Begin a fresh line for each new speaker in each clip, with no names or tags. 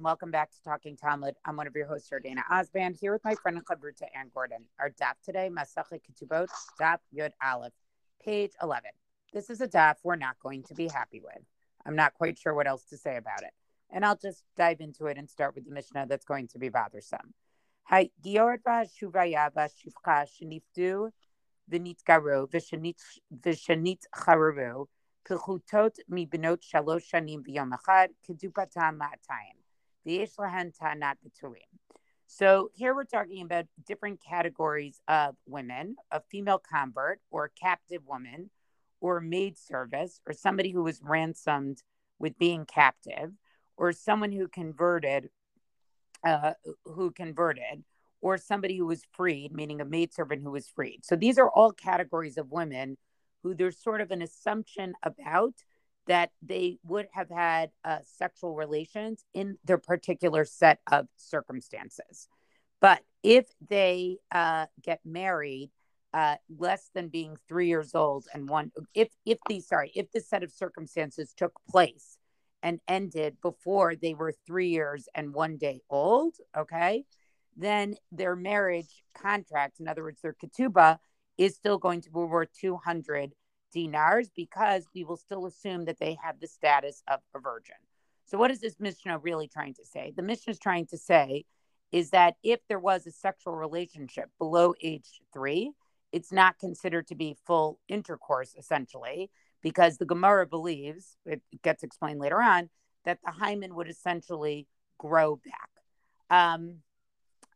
and welcome back to Talking Talmud. I'm one of your hosts, Dana Osband, here with my friend and Chavruta Ann Gordon. Our daf today, Masachet Ketubot, daf Yud Aleph, page 11. This is a daf we're not going to be happy with. I'm not quite sure what else to say about it. And I'll just dive into it and start with the Mishnah that's going to be bothersome. Hi, Giorva Shuvaya Shivcha Shiniftu V'nitgaru V'shanit Chararu Pechutot mibnot shalosh shanim v'yom echad kedupatam ma'atayim. So here we're talking about different categories of women, a female convert or a captive woman or maid service or somebody who was ransomed with being captive or someone who converted uh, who converted or somebody who was freed, meaning a maidservant who was freed. So these are all categories of women who there's sort of an assumption about that they would have had uh, sexual relations in their particular set of circumstances. But if they uh, get married uh, less than being three years old and one, if if these sorry, if this set of circumstances took place and ended before they were three years and one day old, okay, then their marriage contract, in other words, their ketubah, is still going to be worth 200 dinars because we will still assume that they have the status of a virgin. So, what is this Mishnah really trying to say? The Mishnah is trying to say is that if there was a sexual relationship below age three, it's not considered to be full intercourse, essentially, because the Gemara believes, it gets explained later on, that the hymen would essentially grow back. Um,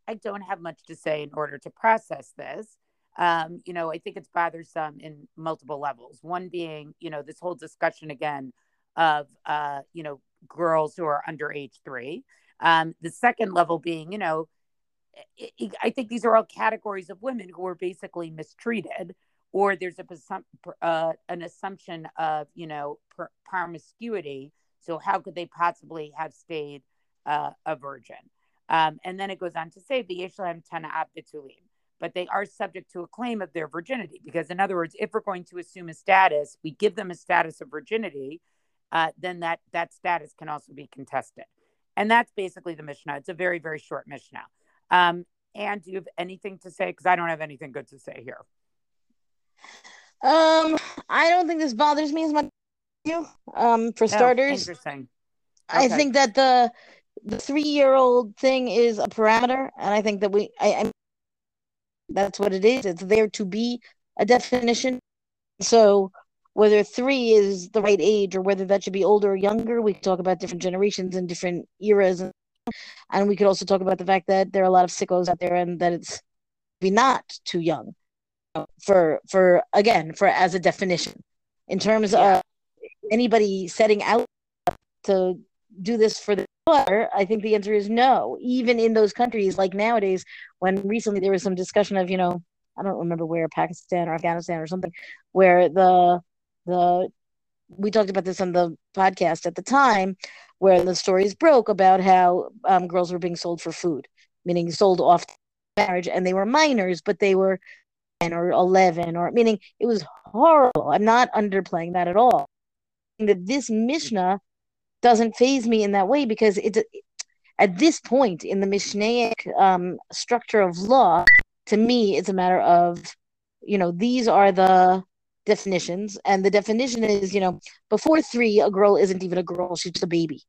I don't have much to say in order to process this um, you know, I think it's bothersome in multiple levels. One being, you know, this whole discussion again of, uh, you know, girls who are under age three. Um, the second level being, you know, I think these are all categories of women who are basically mistreated, or there's a uh, an assumption of, you know, promiscuity. So how could they possibly have stayed uh, a virgin? Um, and then it goes on to say, the Yeshlaim Tana Abditulim but they are subject to a claim of their virginity. Because, in other words, if we're going to assume a status, we give them a status of virginity, uh, then that that status can also be contested. And that's basically the Mishnah. It's a very, very short Mishnah. Um, and do you have anything to say? Because I don't have anything good to say here.
Um, I don't think this bothers me as much. You, um, for starters,
oh, interesting.
Okay. I think that the the three year old thing is a parameter, and I think that we, I, I that's what it is. It's there to be a definition. So whether three is the right age or whether that should be older or younger, we talk about different generations and different eras. And we could also talk about the fact that there are a lot of sickos out there and that it's be not too young for for again for as a definition in terms yeah. of anybody setting out to do this for the daughter, I think the answer is no. Even in those countries, like nowadays, when recently there was some discussion of, you know, I don't remember where Pakistan or Afghanistan or something, where the the we talked about this on the podcast at the time, where the stories broke about how um, girls were being sold for food, meaning sold off marriage, and they were minors, but they were 10 or 11, or meaning it was horrible. I'm not underplaying that at all. That this Mishnah doesn't faze me in that way because it, at this point in the Mishnaic um, structure of law, to me, it's a matter of, you know, these are the definitions, and the definition is, you know, before three, a girl isn't even a girl; she's just a baby.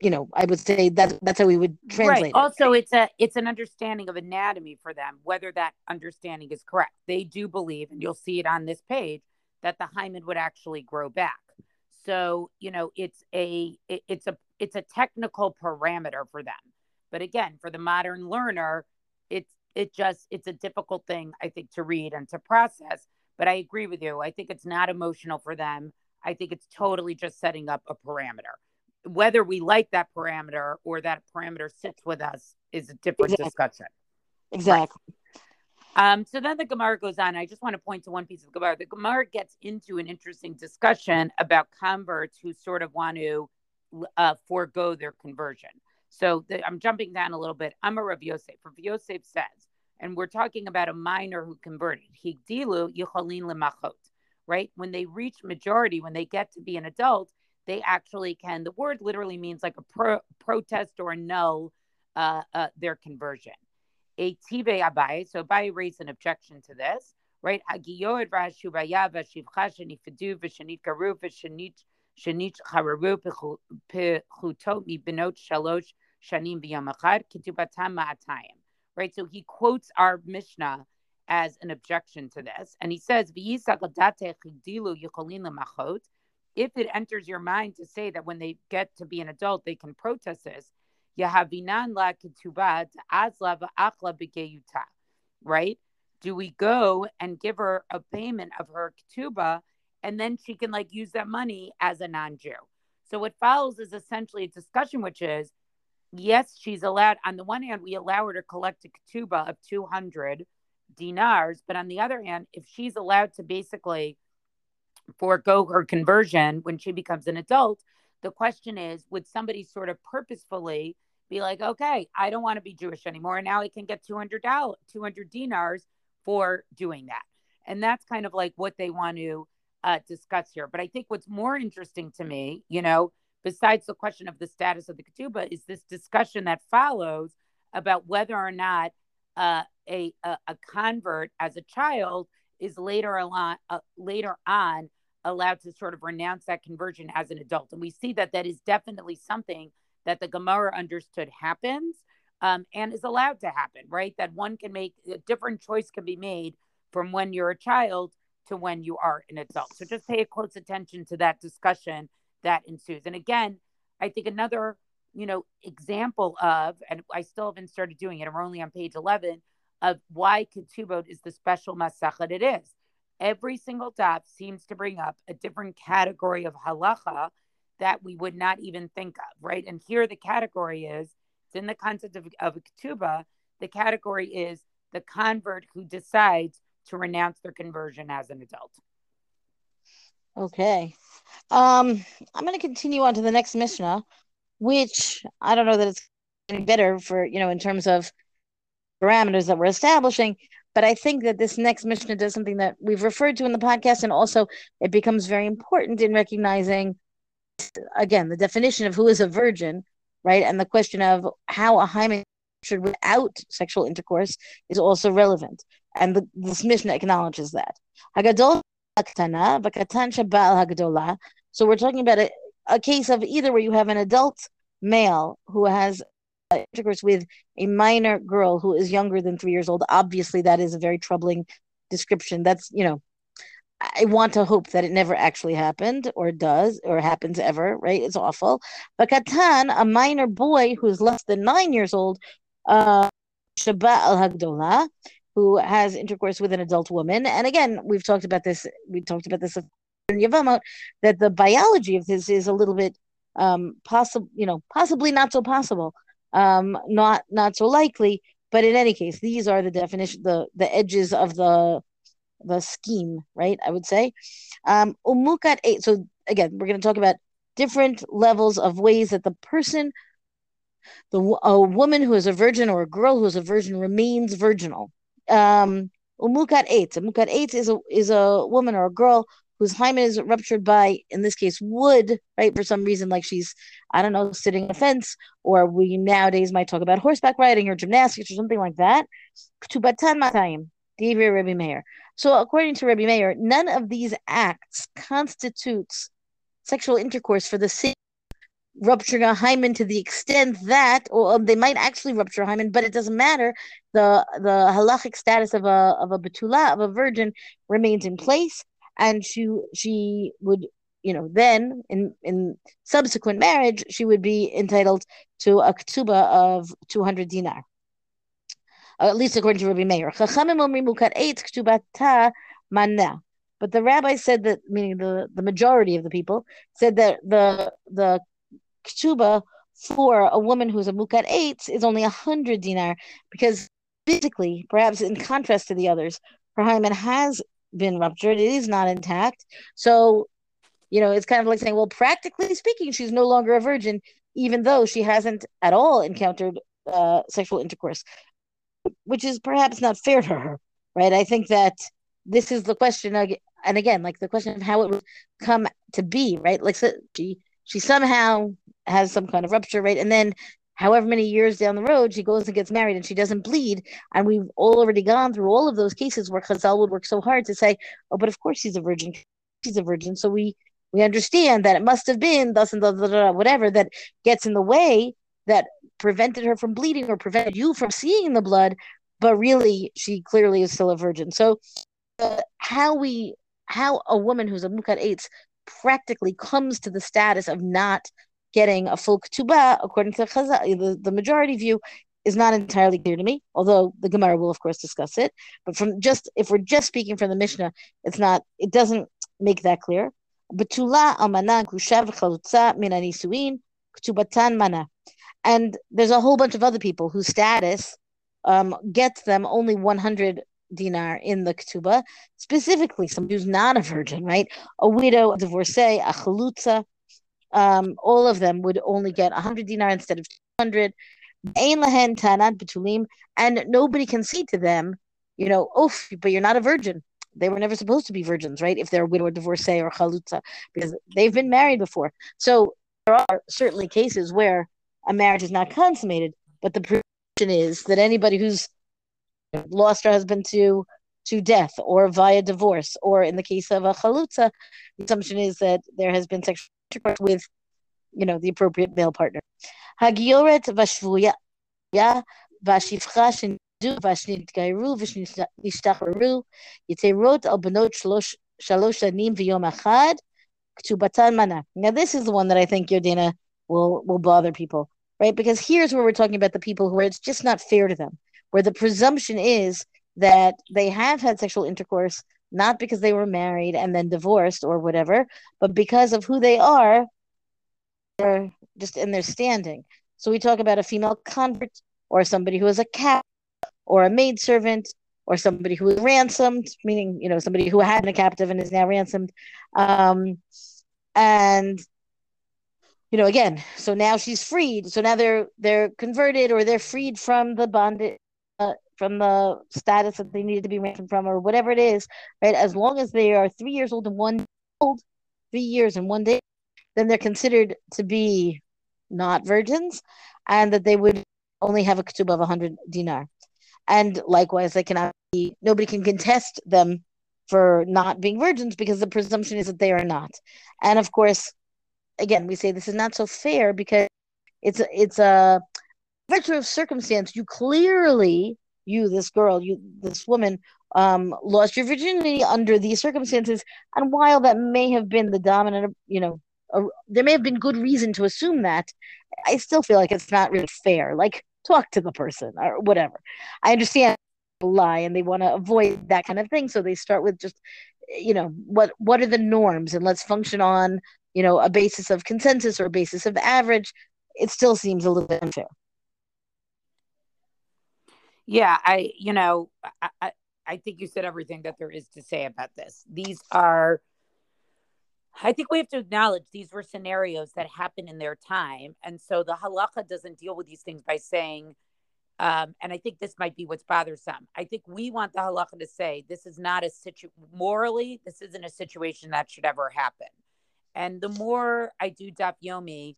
You know, I would say that that's how we would translate.
Right. Also, it's a it's an understanding of anatomy for them. Whether that understanding is correct, they do believe, and you'll see it on this page, that the hymen would actually grow back. So, you know, it's a it, it's a it's a technical parameter for them. But again, for the modern learner, it's it just it's a difficult thing I think to read and to process. But I agree with you. I think it's not emotional for them. I think it's totally just setting up a parameter. Whether we like that parameter or that parameter sits with us is a different exactly. discussion.
Exactly. Right.
Um, so then the Gemara goes on. I just want to point to one piece of Gemara. The Gemara gets into an interesting discussion about converts who sort of want to uh, forego their conversion. So the, I'm jumping down a little bit. I'm a Rav Yosef. Rav Yosef says, and we're talking about a minor who converted. Higdilu yicholin lemachot, right? When they reach majority, when they get to be an adult, they actually can. The word literally means like a pro- protest or annul uh, uh, their conversion. A tive abai. So Abai raised an objection to this, right? Agiyod v'hashubaya v'shivcha shenifadu v'shenit karu v'shenit shenit chararu pechutot mi shalosh shanim v'yamachad ketubatam ma'atayim. Right. So he quotes our Mishnah as an objection to this, and he says if it enters your mind to say that when they get to be an adult, they can protest this, Yahavinan la ketubat azla v'achla begeyuta, right? Do we go and give her a payment of her ketuba, and then she can like use that money as a non-Jew? So what follows is essentially a discussion, which is, yes, she's allowed. On the one hand, we allow her to collect a ketuba of two hundred dinars, but on the other hand, if she's allowed to basically forego her conversion when she becomes an adult, the question is, would somebody sort of purposefully be like, okay, I don't want to be Jewish anymore. And now I can get 200 200 dinars for doing that. And that's kind of like what they want to uh, discuss here. But I think what's more interesting to me, you know, besides the question of the status of the ketubah, is this discussion that follows about whether or not uh, a, a, a convert as a child is later on uh, later on allowed to sort of renounce that conversion as an adult. And we see that that is definitely something that the Gemara understood happens um, and is allowed to happen, right? That one can make a different choice can be made from when you're a child to when you are an adult. So just pay close attention to that discussion that ensues. And again, I think another, you know, example of, and I still haven't started doing it, I'm only on page 11, of why Ketubot is the special Masachet it is. Every single daf seems to bring up a different category of halacha that we would not even think of, right? And here the category is it's in the concept of, of a ketubah, the category is the convert who decides to renounce their conversion as an adult.
Okay. Um, I'm going to continue on to the next Mishnah, which I don't know that it's any better for, you know, in terms of parameters that we're establishing, but I think that this next Mishnah does something that we've referred to in the podcast, and also it becomes very important in recognizing again the definition of who is a virgin, right, and the question of how a hymen should without sexual intercourse is also relevant, and the, this Mishnah acknowledges that. So we're talking about a, a case of either where you have an adult male who has intercourse with a minor girl who is younger than three years old. Obviously, that is a very troubling description. That's you know I want to hope that it never actually happened or does or happens ever, right? It's awful. But Katan, a minor boy who's less than nine years old, uh, Shaba al Hagdola, who has intercourse with an adult woman. And again, we've talked about this, we talked about this in Yevamot, that the biology of this is a little bit um possible, you know, possibly not so possible, um, not not so likely. But in any case, these are the definition, the the edges of the the scheme, right? I would say. Um, eight. So again, we're going to talk about different levels of ways that the person, the a woman who is a virgin or a girl who is a virgin remains virginal. Um, umukat eitz. Umukat eitz is a is a woman or a girl whose hymen is ruptured by, in this case, wood, right? For some reason, like she's, I don't know, sitting on a fence, or we nowadays might talk about horseback riding or gymnastics or something like that. Ktubatan matayim, Divri Rabbi Meir. So, according to Rabbi Meir, none of these acts constitutes sexual intercourse for the sake rupturing a hymen to the extent that, or um, they might actually rupture a hymen, but it doesn't matter. The the halachic status of a of a betula of a virgin remains in place, and she she would you know then in in subsequent marriage she would be entitled to a ketubah of two hundred dinar at least according to Rabbi Meir. But the rabbi said that, meaning the, the majority of the people, said that the the ketubah for a woman who's a mukat eitz is only a hundred dinar because physically, perhaps in contrast to the others, her hymen has been ruptured. It is not intact. So, you know, it's kind of like saying, well, practically speaking, she's no longer a virgin, even though she hasn't at all encountered uh, sexual intercourse which is perhaps not fair to her, right? I think that this is the question, and again, like the question of how it would come to be, right? Like so she she somehow has some kind of rupture, right? And then however many years down the road, she goes and gets married and she doesn't bleed. And we've already gone through all of those cases where Chazal would work so hard to say, oh, but of course she's a virgin. She's a virgin. So we we understand that it must have been thus and whatever that gets in the way that prevented her from bleeding or prevented you from seeing the blood, but really she clearly is still a virgin. So uh, how we how a woman who's a mukat eitz practically comes to the status of not getting a full ketubah, according to Chazal, the, the majority view, is not entirely clear to me, although the Gemara will, of course, discuss it. But from just if we're just speaking from the Mishnah, it's not, it doesn't make that clear. Mana. And there's a whole bunch of other people whose status um, gets them only 100 dinar in the ketubah, specifically somebody who's not a virgin, right? A widow, a divorcee, a chalutza, um, all of them would only get 100 dinar instead of 200. And nobody can say to them, you know, oh, but you're not a virgin. They were never supposed to be virgins, right? If they're a widow or divorcee or chalutza, because they've been married before. So there are certainly cases where a marriage is not consummated, but the presumption is that anybody who's lost her husband to to death or via divorce, or in the case of a chalutza, the assumption is that there has been sexual intercourse with, you know, the appropriate male partner. Hagioret vashvuya vashifcha shendu vashnitgairu vishnishtacharu yiterot al benot shalosh shanim v'yom achad ktubatan mana. Now this is the one that I think Yodina will will bother people, right? Because here's where we're talking about the people who are it's just not fair to them where the presumption is that they have had sexual intercourse not because they were married and then divorced or whatever, but because of who they are, or just in their standing. So we talk about a female convert or somebody who is a cat or a maidservant or somebody who was ransomed, meaning you know somebody who had been a captive and is now ransomed, um, and you know again, so now she's freed. So now they're they're converted or they're freed from the bondage from the status that they needed to be ransomed from or whatever it is, right? As long as they are three years old and one old, three years and one day, then they're considered to be not virgins, and that they would only have a ketubah of 100 dinar. And likewise, they cannot be, nobody can contest them for not being virgins because the presumption is that they are not. And of course, again, we say this is not so fair because it's a, it's a virtue of circumstance, you clearly, you, this girl, you, this woman, um, lost your virginity under these circumstances. And while that may have been the dominant, you know, a, there may have been good reason to assume that, I still feel like it's not really fair. Like, talk to the person or whatever. I understand lie and they want to avoid that kind of thing, so they start with just, you know, what what are the norms and let's function on, you know, a basis of consensus or a basis of average. It still seems a little unfair.
Yeah, I, you know, I, I I think you said everything that there is to say about this. These are, I think we have to acknowledge these were scenarios that happened in their time. And so the halacha doesn't deal with these things by saying, um, and I think this might be what's bothersome. I think we want the halacha to say this is not a situation, morally, this isn't a situation that should ever happen. And the more I do daf yomi,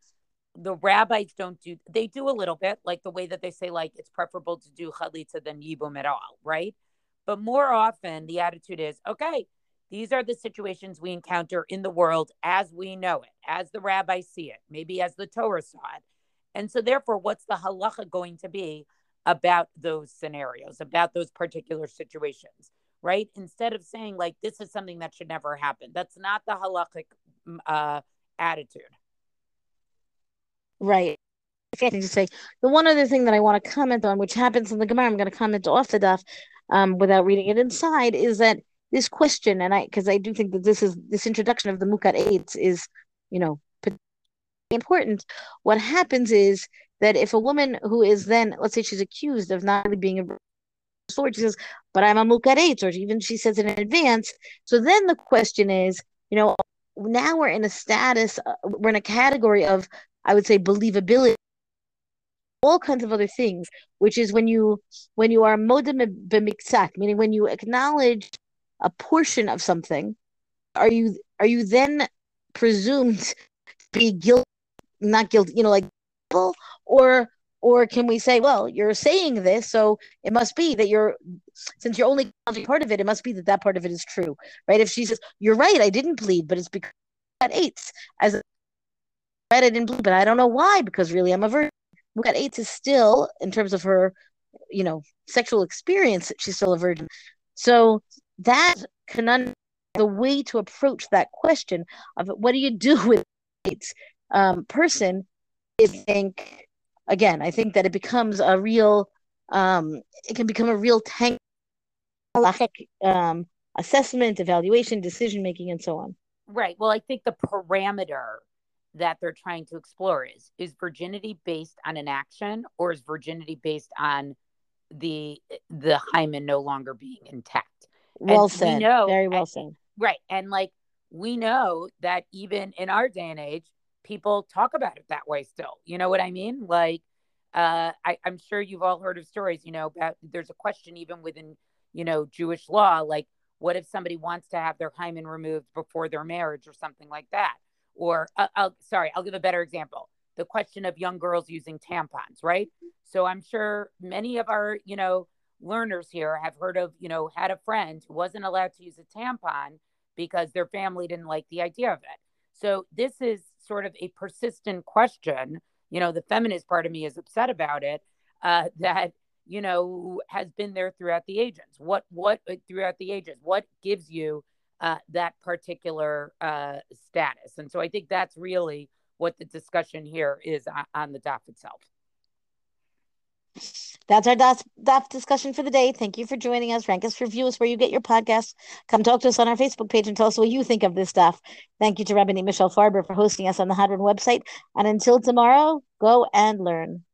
the rabbis don't do they do a little bit like the way that they say like it's preferable to do chalitza than yibum at all right? But more often the attitude is okay these are the situations we encounter in the world as we know it as the rabbis see it maybe as the torah saw it. And so therefore what's the halacha going to be about those scenarios about those particular situations right? Instead of saying like this is something that should never happen. That's not the halachic uh, attitude
Right. To say the one other thing that I want to comment on, which happens in the Gemara, I'm going to comment off the daf um, without reading it inside, is that this question, and I because I do think that this is this introduction of the mukat eitz is, you know, important. What happens is that if a woman who is then, let's say, she's accused of not really being a sword, she says, "But I'm a mukat eitz," or even she says in advance. So then the question is, you know, now we're in a status, uh, we're in a category of I would say believability, all kinds of other things, which is when you when you are modeh b'miktzat, meaning when you acknowledge a portion of something, are you are you then presumed to be guilty, not guilty, you know, like, or or can we say, well, you're saying this, so it must be that you're, since you're only part of it, it must be that that part of it is true, right? If she says, you're right, I didn't bleed, but it's because mukat eitz. As right, I didn't bleed, but I don't know why, because really I'm a virgin. Mukat eitz is still, in terms of her, you know, sexual experience, she's still a virgin. So that conundrum, the way to approach that question of what do you do with AIDS um, person is think again, I think that it becomes a real, um, it can become a real tank, um, assessment, evaluation, decision making, and so on.
Right. Well, I think the parameter that they're trying to explore is is virginity based on an action or is virginity based on the the hymen no longer being intact
well and said we know, very well and, said
right and like we know that even in our day and age people talk about it that way still. You know what I mean? Like, uh, I, I'm sure you've all heard of stories, you know, about there's a question even within, you know, Jewish law, like, what if somebody wants to have their hymen removed before their marriage or something like that? Or, uh, I'll, sorry, I'll give a better example. The question of young girls using tampons, right? So I'm sure many of our, you know, learners here have heard of, you know, had a friend who wasn't allowed to use a tampon because their family didn't like the idea of it. So this is sort of a persistent question. You know, the feminist part of me is upset about it. Uh, that you know has been there throughout the ages. What what uh, throughout the ages? What gives you uh, that particular uh, status? And so I think that's really what the discussion here is on, on the daf itself.
That's our DAF, discussion for the day. Thank you for joining us. Rank us, review us where you get your podcasts. Come talk to us on our Facebook page and tell us what you think of this stuff. Thank you to Rabbi Michelle Farber for hosting us on the Hadran website. And until tomorrow, go and learn.